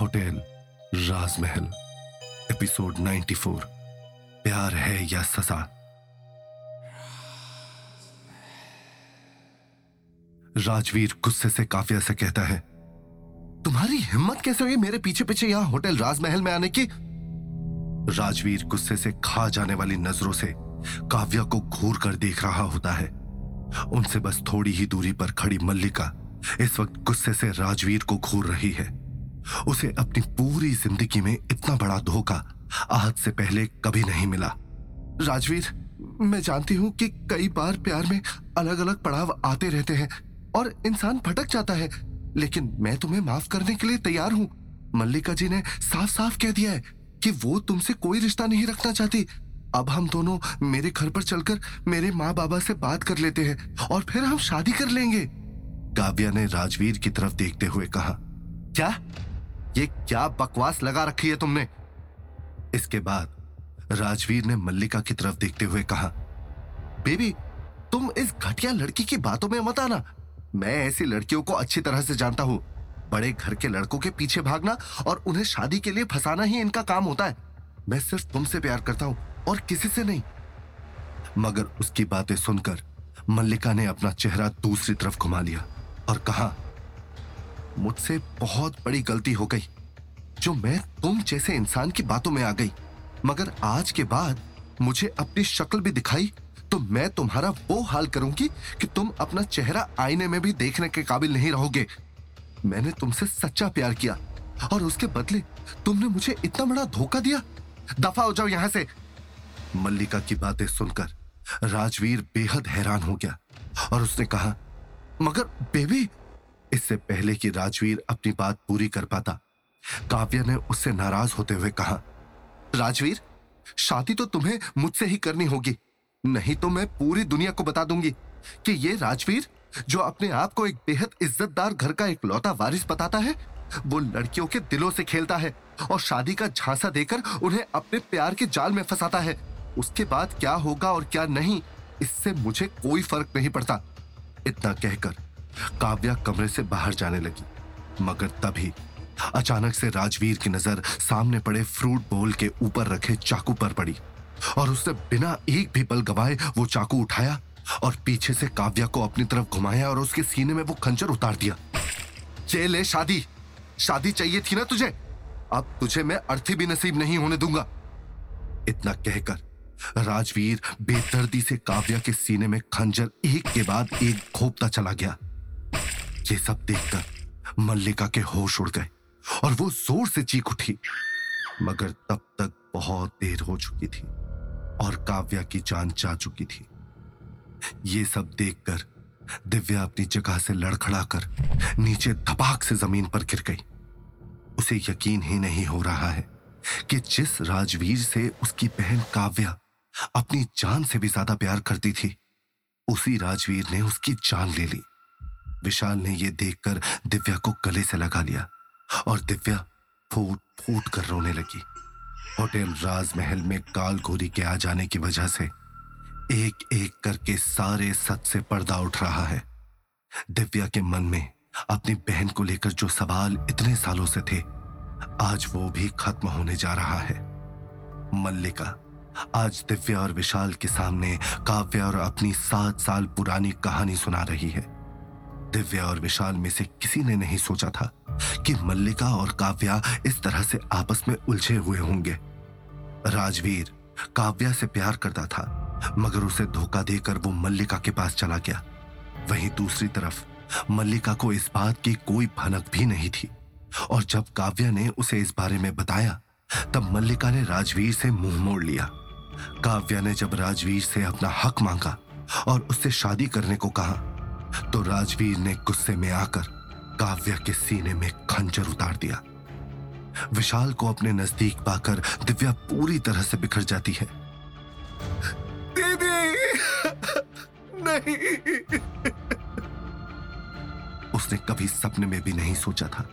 Hotel, राजमहल, episode 94 प्यार है या सजा? राजवीर गुस्से से काफिया से कहता है, तुम्हारी हिम्मत कैसे हुई मेरे पीछे पीछे यहाँ होटल राजमहल में आने की? राजवीर गुस्से से खा जाने वाली नज़रों से काव्या को घूर कर देख रहा होता है। उनसे बस थोड़ी ही दूरी पर खड़ी मल्लिका इस वक्त गुस्से से राजवीर को घूर रही है। उसे अपनी पूरी ज़िंदगी में इतना बड़ा धोखा आज से पहले कभी नहीं मिला। राजवीर, मैं जानती हूँ कि कई बार प्यार में अलग अलग पड़ाव आते रहते हैं और इंसान भटक जाता है, लेकिन मैं तुम्हें माफ़ करने के लिए तैयार हूँ। मल्लिका जी ने साफ़ साफ़ कह दिया है कि वो तुमसे कोई रिश्ता नहीं रखना चाहती। अब हम दोनों मेरे घर पर चलकर मेरे माँ बाबा से बात कर लेते हैं और फिर हम शादी कर लेंगे। काव्या ने राजवीर की तरफ़ देखते हुए कहा, क्या? ये क्या बकवास लगा रखी है तुमने? इसके बाद राजवीर ने मल्लिका की तरफ़ देखते हुए कहा, बेबी, तुम इस घटिया लड़की की बातों में मत आना। मैं ऐसी लड़कियों को अच्छी तरह से जानता हूँ। बड़े घर के लड़कों के पीछे भागना और उन्हें शादी के लिए फंसाना ही इनका काम होता है। मैं सिर्फ़ तुमसे प्यार करता हूँ और किसी से नहीं। मगर उसकी बातें सुनकर मल्लिका ने अपना चेहरा दूसरी तरफ़ घुमा लिया और कहा मुझसे बहुत बड़ी गलती हो गई, जो मैं तुम जैसे इंसान की बातों में आ गई। मगर आज के बाद मुझे अपनी शक्ल भी दिखाई तो मैं तुम्हारा वो हाल करूँगी कि तुम अपना चेहरा आईने में भी देखने के काबिल नहीं रहोगे। मैंने तुमसे सच्चा प्यार किया, और उसके बदले तुमने मुझे इतना बड़ा धोखा दिया। दफ़ा हो जाओ यहाँ से। मल्लिका की बातें सुनकर राजवीर बेहद हैरान हो गया, और उसने कहा, मगर बेबी इससे पहले कि राजवीर अपनी बात पूरी कर पाता, काव्या ने उससे नाराज़ होते हुए कहा, राजवीर, शादी तो तुम्हें मुझसे ही करनी होगी, नहीं तो मैं पूरी दुनिया को बता दूँगी कि ये राजवीर, जो अपने आप को एक बेहद इज्जतदार घर का एक लौता वारिस बताता है, वो लड़कियों के दिलों से खेलता है और शादी का झांसा देकर उन्हें अपने प्यार के जाल में फंसाता है। उसके बाद क्या होगा और क्या नहीं, इससे मुझे कोई फ़र्क नहीं पड़ता, इतना कहकर काव्या कमरे से बाहर जाने लगी, मगर तभी अचानक से राजवीर की नज़र सामने पड़े फ्रूट बोल के ऊपर रखे चाकू पर पड़ी, और उसने बिना एक भी पल गवाए वो चाकू उठाया और पीछे से काव्या को अपनी तरफ़ घुमाया और उसके सीने में वो खंजर उतार दिया। चे ले शादी शादी चाहिए थी ना तुझे? अब तुझे मैं अर्थी भी नसीब नहीं होने दूँगा। इतना कहकर राजवीर बेदर्दी से काव्या के सीने में खंजर एक के बाद एक घोपता चला गया। ये सब देखकर मल्लिका के होश उड़ गए और वो ज़ोर से चीख उठी। मगर तब तक बहुत देर हो चुकी थी और काव्या की जान जा चुकी थी। ये सब देखकर दिव्या अपनी जगह से लड़खड़ाकर नीचे धपाक से ज़मीन पर गिर गई। उसे यकीन ही नहीं हो रहा है कि जिस राजवीर से उसकी बहन काव्या अपनी जान से भी ज़्यादा प्यार करती थी, उसी राजवीर ने उसकी जान ले ली। विशाल ने यह देखकर दिव्या को गले से लगा लिया और दिव्या फूट फूट कर रोने लगी। होटल राजमहल में काल गोरी के आ जाने की वजह से एक एक करके सारे सच से पर्दा उठ रहा है। दिव्या के मन में अपनी बहन को लेकर जो सवाल इतने सालों से थे, आज वो भी खत्म होने जा रहा है। मल्लिका, आज दिव्या और विशाल के सामने काव्या और अपनी सात साल पुरानी कहानी सुना रही है। दिव्या और विशाल में से किसी ने नहीं सोचा था कि मल्लिका और काव्या इस तरह से आपस में उलझे हुए होंगे। राजवीर काव्या से प्यार करता था, मगर उसे धोखा देकर वो मल्लिका के पास चला गया। वहीं दूसरी तरफ़, मल्लिका को इस बात की कोई भनक भी नहीं थी, और जब काव्या ने उसे इस बारे में बताया, तब मल्लिका ने राजवीर से मुँह मोड़ लिया। काव्या ने जब राजवीर से अपना हक मांगा और उससे शादी करने को कहा तो राजवीर ने गुस्से में आकर काव्या के सीने में खंजर उतार दिया। विशाल को अपने नज़दीक पाकर दिव्या पूरी तरह से बिखर जाती है। दीदी! नहीं! उसने कभी सपने में भी नहीं सोचा था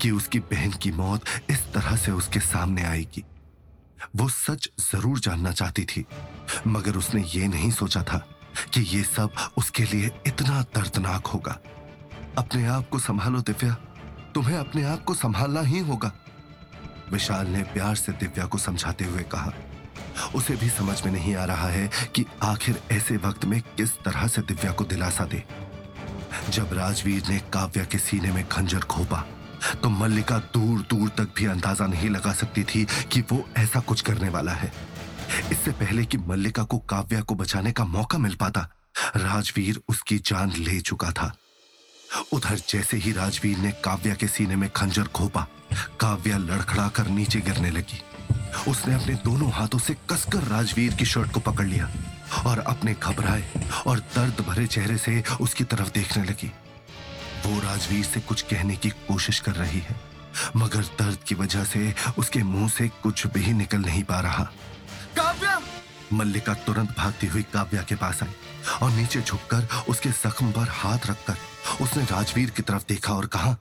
कि उसकी बहन की मौत इस तरह से उसके सामने आएगी। वो सच ज़रूर जानना चाहती थी, मगर उसने ये नहीं सोचा था कि ये सब उसके लिए इतना दर्दनाक होगा। अपने आप को संभालो दिव्या। तुम्हें अपने आप को संभालना ही होगा। विशाल ने प्यार से दिव्या को समझाते हुए कहा, उसे भी समझ में नहीं आ रहा है कि आखिर ऐसे वक्त में किस तरह से दिव्या को दिलासा दे। जब राजवीर ने काव्या के सीने में खंजर खोपा तो मल्लिका दूर दूर तक भी अंदाज़ा नहीं लगा सकती थी कि वो ऐसा कुछ करने वाला है। इससे पहले कि मल्लिका को काव्या को बचाने का मौका मिल पाता, राजवीर उसकी जान ले चुका था। उधर जैसे ही राजवीर ने काव्या के सीने में खंजर खोपा, काव्या लड़खड़ा कर नीचे गिरने लगी। उसने अपने दोनों हाथों से कसकर राजवीर की शर्ट को पकड़ लिया और अपने घबराए और दर्द भरे चेहरे से उसकी तरफ़ देखने लगी। वो राजवीर से कुछ कहने की कोशिश कर रही है, मगर दर्द की वजह से उसके मुँह से कुछ भी निकल नहीं पा रहा। मल्लिका तुरंत भागती हुई काव्या के पास आई और नीचे झुककर उसके जख्म पर हाथ रखकर उसने राजवीर की तरफ़ देखा और कहा,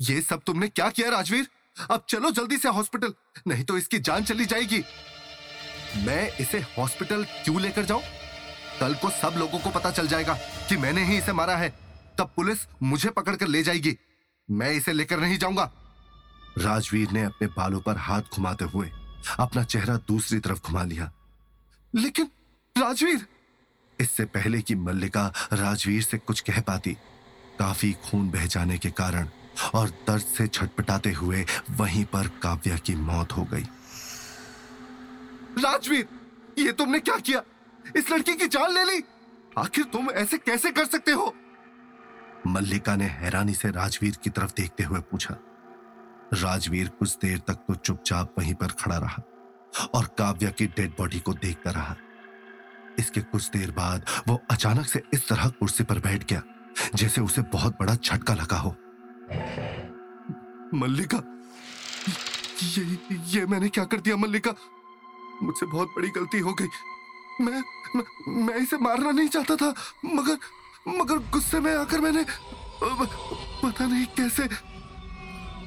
ये सब तुमने क्या किया राजवीर? अब चलो जल्दी से हॉस्पिटल, नहीं तो इसकी जान चली जाएगी। मैं इसे हॉस्पिटल क्यों लेकर जाऊँ? कल को सब लोगों को पता चल जाएगा कि मैंने ही इसे मारा है। तब पुलिस मुझे पकड़कर ले जाएगी। मैं इसे लेकर नहीं जाऊँगा। राजवीर ने अपने बालों पर हाथ घुमाते हुए अपना चेहरा दूसरी तरफ़ घुमा लिया। लेकिन राजवीर। इससे पहले कि मल्लिका राजवीर से कुछ कह पाती, काफ़ी खून बह जाने के कारण और दर्द से छटपटाते हुए वहीं पर काव्या की मौत हो गई। राजवीर, ये तुमने क्या किया? इस लड़की की जान ले ली? आखिर तुम ऐसे कैसे कर सकते हो? मल्लिका ने हैरानी से राजवीर की तरफ़ देखते हुए पूछा। राजवीर कुछ देर तक तो चुपचाप वहीं पर खड़ा रहा। और काव्या की डेड बॉडी को देखता रहा। इसके कुछ देर बाद वो अचानक से इस तरह कुर्सी पर बैठ गया जैसे उसे बहुत बड़ा झटका लगा हो। मल्लिका ये ये मैंने क्या कर दिया मल्लिका? मुझसे बहुत बड़ी गलती हो गई। मैं मैं, मैं इसे मारना नहीं चाहता था मगर मगर गुस्से में आकर मैंने पता नहीं कैसे।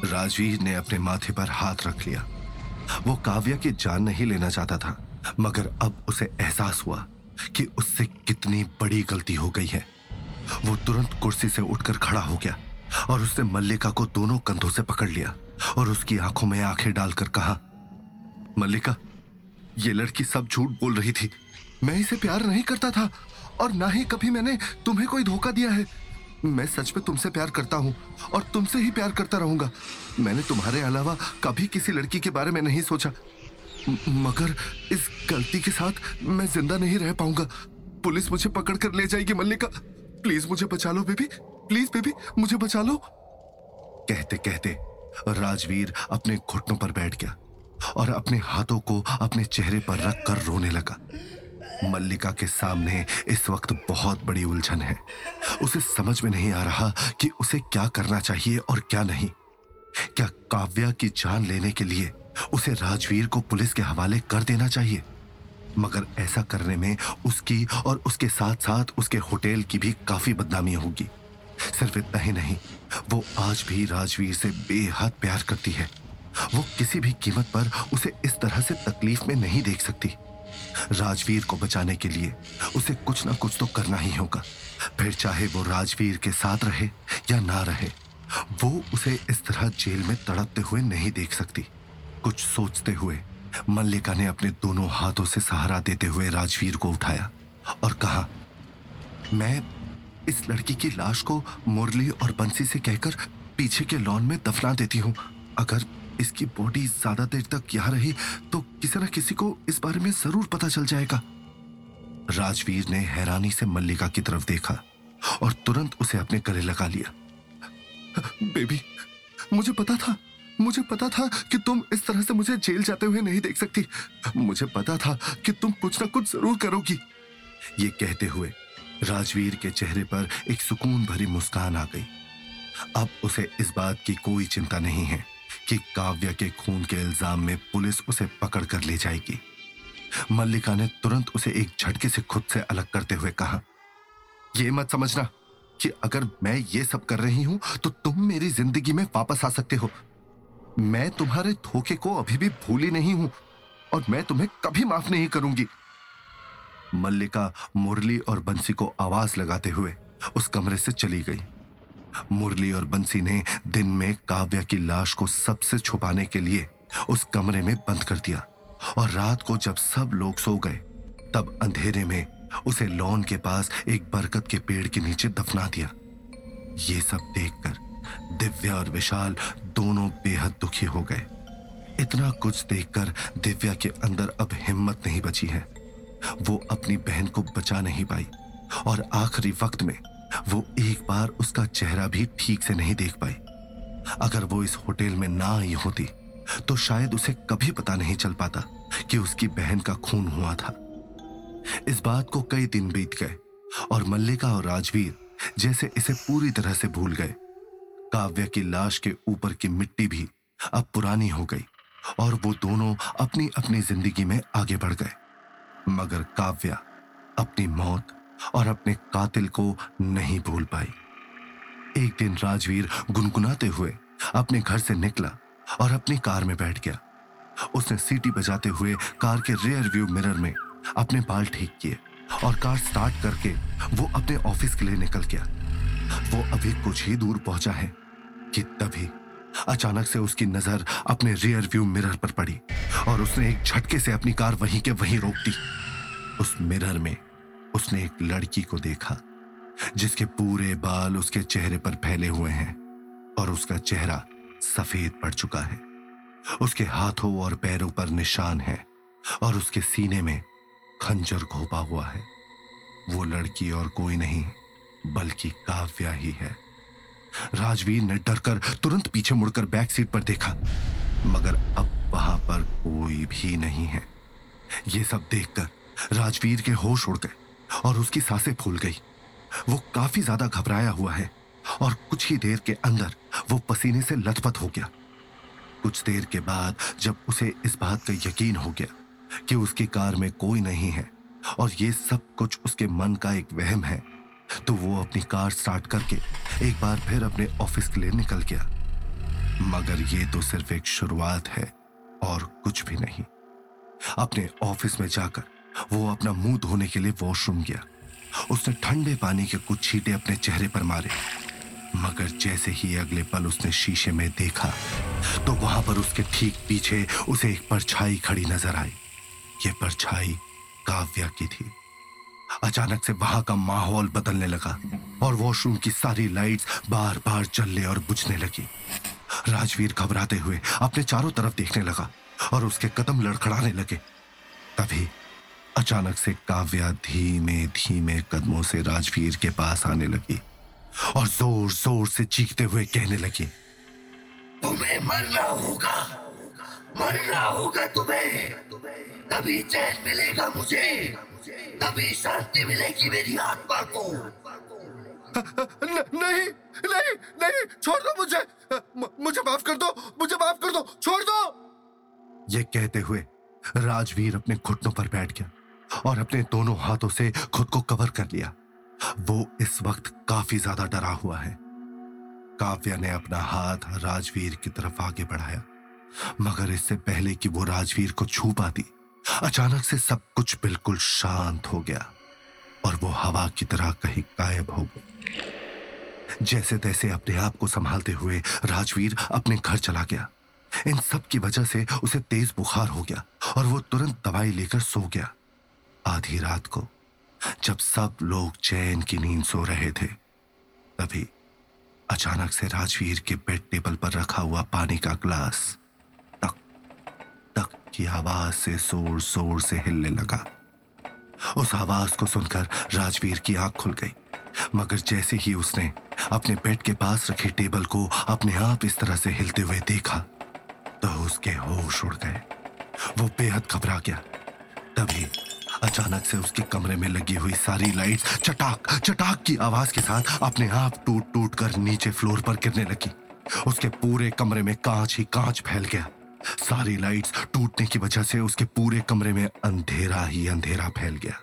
राजवीर ने अपने माथे पर हाथ रख लिया। वो काव्या की जान नहीं लेना चाहता था, मगर अब उसे एहसास हुआ कि उससे कितनी बड़ी गलती हो गई है। वो तुरंत कुर्सी से उठकर खड़ा हो गया और उसने मल्लिका को दोनों कंधों से पकड़ लिया और उसकी आँखों में आँखें डालकर कहा, मल्लिका, ये लड़की सब झूठ बोल रही थी। मैं इसे प्यार नहीं करता था और ना ही कभी मैंने तुम्हें कोई धोखा दिया है। मैं सच में तुमसे प्यार करता हूँ और तुमसे ही प्यार करता रहूँगा। मैंने तुम्हारे अलावा कभी किसी लड़की के बारे में नहीं सोचा। मगर इस गलती के साथ मैं ज़िंदा नहीं रह पाऊँगा। पुलिस मुझे पकड़ कर ले जाएगी मल्लिका। प्लीज़ मुझे बचा लो बेबी। प्लीज़, बेबी, मुझे बचा लो कहते कहते राजवीर अपने घुटनों पर बैठ गया और अपने हाथों को अपने चेहरे पर रखकर रोने लगा। मल्लिका के सामने इस वक्त बहुत बड़ी उलझन है। उसे समझ में नहीं आ रहा कि उसे क्या करना चाहिए और क्या नहीं। क्या काव्या की जान लेने के लिए उसे राजवीर को पुलिस के हवाले कर देना चाहिए? मगर ऐसा करने में उसकी और उसके साथ साथ उसके होटल की भी काफ़ी बदनामी होगी। सिर्फ़ इतना ही नहीं, वो आज भी राजवीर से बेहद प्यार करती है। वो किसी भी कीमत पर उसे इस तरह से तकलीफ़ में नहीं देख सकती। राजवीर को बचाने के लिए उसे कुछ ना कुछ तो करना ही होगा। फिर चाहे वो राजवीर के साथ रहे या ना रहे, वो उसे इस तरह जेल में तड़पते हुए नहीं देख सकती। कुछ सोचते हुए मल्लिका ने अपने दोनों हाथों से सहारा देते हुए राजवीर को उठाया और कहा, मैं इस लड़की की लाश को मुरली और बंसी से कहकर पीछे के लॉन में दफना देती हूँ। अगर इसकी बॉडी ज़्यादा देर तक यहाँ रही तो किसी न किसी को इस बारे में ज़रूर पता चल जाएगा। राजवीर ने हैरानी से मल्लिका की तरफ़ देखा और तुरंत उसे अपने गले लगा लिया। बेबी, मुझे पता था, मुझे पता था कि तुम इस तरह से मुझे जेल जाते हुए नहीं देख सकती। मुझे पता था कि तुम कुछ ना कुछ ज़रूर करोगी। ये कहते हुए राजवीर के चेहरे पर एक सुकून भरी मुस्कान आ गई। अब उसे इस बात की कोई चिंता नहीं है। कि काव्य के खून के इल्ज़ाम में पुलिस उसे पकड़ कर ले जाएगी। मल्लिका ने तुरंत उसे एक झटके से खुद से अलग करते हुए कहा यह मत समझना कि अगर मैं ये सब कर रही हूँ तो तुम मेरी ज़िंदगी में वापस आ सकते हो। मैं तुम्हारे धोखे को अभी भी भूली नहीं हूँ और मैं तुम्हें कभी माफ़ नहीं करूँगी। मल्लिका मुरली और बंसी को आवाज़ लगाते हुए उस कमरे से चली गई। मुरली और बंसी ने दिन में काव्या की लाश को सबसे छुपाने के लिए उस कमरे में बंद कर दिया और रात को जब सब लोग सो गए, तब अंधेरे में उसे लॉन के पास एक बरगद के पेड़ के नीचे दफना दिया। ये सब देखकर दिव्या और विशाल दोनों बेहद दुखी हो गए। इतना कुछ देखकर दिव्या के अंदर अब हिम्मत नहीं बची है। वो अपनी बहन को बचा नहीं पाई और आखिरी वक्त में वो एक बार उसका चेहरा भी ठीक से नहीं देख पाई अगर वो इस होटल में ना आई होती तो शायद उसे कभी पता नहीं चल पाता कि उसकी बहन का खून हुआ था। इस बात को कई दिन बीत गए, और मल्लिका और राजवीर जैसे इसे पूरी तरह से भूल गए। काव्य की लाश के ऊपर की मिट्टी भी अब पुरानी हो गई, और वो दोनों अपनी अपनी ज़िंदगी में आगे बढ़ गए। मगर काव्या अपनी मौत और अपने कातिल को नहीं भूल पाई। एक दिन राजवीर गुनगुनाते हुए अपने घर से निकला और अपनी कार में बैठ गया। उसने सीटी बजाते हुए कार के रियर व्यू मिरर में अपने बाल ठीक किए और कार स्टार्ट करके वो अपने ऑफ़िस के लिए निकल गया। वो अभी कुछ ही दूर पहुँचा है कि तभी अचानक से उसकी नज़र अपने रियर व्यू मिरर पर पड़ी और उसने एक झटके से अपनी कार वहीं के वहीं रोक दी। उस मिरर में उसने एक लड़की को देखा, जिसके पूरे बाल उसके चेहरे पर फैले हुए हैं और उसका चेहरा सफ़ेद पड़ चुका है। उसके हाथों और पैरों पर निशान है और उसके सीने में खंजर घोपा हुआ है। वो लड़की और कोई नहीं, बल्कि काव्या ही है। राजवीर ने डरकर तुरंत पीछे मुड़कर बैक सीट पर देखा, मगर अब वहाँ पर कोई भी नहीं है। ये सब देखकर राजवीर के होश उड़ गए। और उसकी साँसें फूल गई। वो काफ़ी ज़्यादा घबराया हुआ है और कुछ ही देर के अंदर वो पसीने से लथपथ हो गया। कुछ देर के बाद जब उसे इस बात का यकीन हो गया कि उसकी कार में कोई नहीं है और ये सब कुछ उसके मन का एक वहम है तो वो अपनी कार स्टार्ट करके एक बार फिर अपने ऑफ़िस के लिए निकल गया। मगर ये तो सिर्फ़ एक शुरुआत है और कुछ भी नहीं। अपने ऑफ़िस में जाकर वो अपना मुँह धोने के लिए वॉशरूम गया। उसने ठंडे पानी के कुछ छींटे अपने चेहरे पर मारे। मगर जैसे ही अगले पल उसने शीशे में देखा तो वहाँ पर उसके ठीक पीछे उसे एक परछाई खड़ी नज़र आई। ये परछाई काव्या की थी। अचानक से वहाँ का माहौल बदलने लगा और वॉशरूम की सारी लाइट्स बार बार जलने और बुझने लगी। राजवीर घबराते हुए अपने चारों तरफ़ देखने लगा और उसके कदम लड़खड़ाने लगे। तभी अचानक से काव्या धीमे धीमे कदमों से राजवीर के पास आने लगी और ज़ोर ज़ोर से चीखते हुए कहने लगी, तुम्हें मरना होगा। मरना होगा तुम्हें। तभी चैन मिलेगा मुझे। तभी शांति मिलेगी मेरी आत्मा को। नहीं नहीं नहीं, छोड़ दो मुझे। मुझे माफ़ कर दो, मुझे माफ़ कर दो, छोड़ दो। ये कहते हुए राजवीर अपने घुटनों पर बैठ गया। और अपने दोनों हाथों से खुद को कवर कर लिया। वो इस वक्त काफ़ी ज़्यादा डरा हुआ है। काव्या ने अपना हाथ राजवीर की तरफ़ आगे बढ़ाया, मगर इससे पहले कि वो राजवीर को छू पाती, अचानक से सब कुछ बिल्कुल शांत हो गया और वो हवा की तरह कहीं गायब हो गई। जैसे तैसे अपने आप को संभालते हुए राजवीर अपने घर चला गया। इन सब की वजह से उसे तेज बुखार हो गया और वो तुरंत दवाई लेकर सो गया। आधी रात को, जब सब लोग चैन की नींद सो रहे थे, तभी अचानक से राजवीर के बेड टेबल पर रखा हुआ पानी का ग्लास टक टक की आवाज़ से ज़ोर ज़ोर से हिलने लगा। उस आवाज़ को सुनकर राजवीर की आँख खुल गई, मगर जैसे ही उसने अपने बेड के पास रखे टेबल को अपने आप इस तरह से हिलते हुए देखा तो उसके होश उड़ गए। वो बेहद घबरा गया। तभी अचानक से उसके कमरे में लगी हुई सारी लाइट्स चटाक चटाक की आवाज़ के साथ अपने आप टूट टूट कर नीचे फ्लोर पर गिरने लगी। उसके पूरे कमरे में कांच ही कांच फैल गया। सारी लाइट्स टूटने की वजह से उसके पूरे कमरे में अंधेरा ही अंधेरा फैल गया।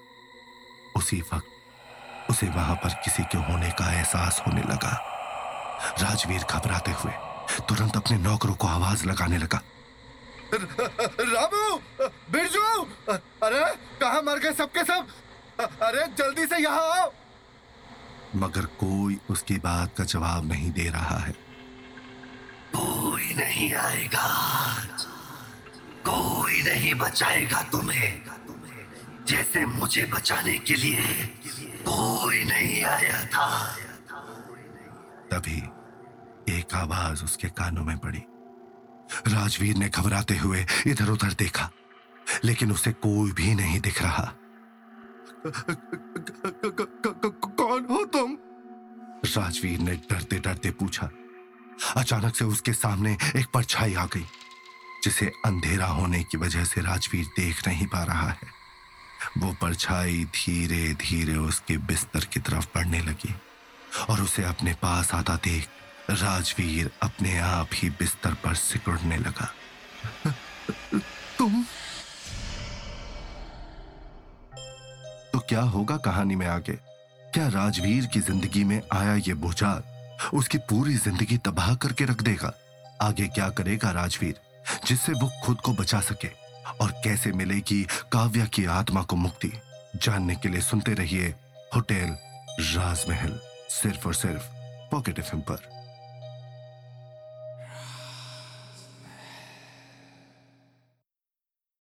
उसी वक्त, उसे वहाँ पर किसी के होने का एहसास होने लगा। राजवीर घबराते हुए तुरंत अपने नौकरों को आवाज़ लगाने लगा। कहा मर गए सबके सब। अरे जल्दी से यहाँ आओ। मगर कोई उसकी बात का जवाब नहीं दे रहा है। कोई नहीं आएगा। कोई नहीं बचाएगा तुम्हें। जैसे मुझे बचाने के लिए कोई नहीं आया था। तभी एक आवाज़ उसके कानों में पड़ी। राजवीर ने घबराते हुए इधर उधर देखा। लेकिन उसे कोई भी नहीं दिख रहा। कौन हो तुम? राजवीर ने डरते डरते पूछा। अचानक से उसके सामने एक परछाई आ गई जिसे अंधेरा होने की वजह से राजवीर देख नहीं पा रहा है। वो परछाई धीरे धीरे उसके बिस्तर की तरफ़ बढ़ने लगी और उसे अपने पास आता देख राजवीर अपने आप ही बिस्तर पर सिकुड़ने लगा। क्या होगा कहानी में आगे? क्या राजवीर की ज़िंदगी में आया ये भूचाल उसकी पूरी ज़िंदगी तबाह करके रख देगा। आगे क्या करेगा राजवीर? जिससे वो खुद को बचा सके। और कैसे मिलेगी काव्या की आत्मा को मुक्ति? जानने के लिए सुनते रहिए होटल राजमहल, सिर्फ़ और सिर्फ़ पॉकेट एफ़ पर।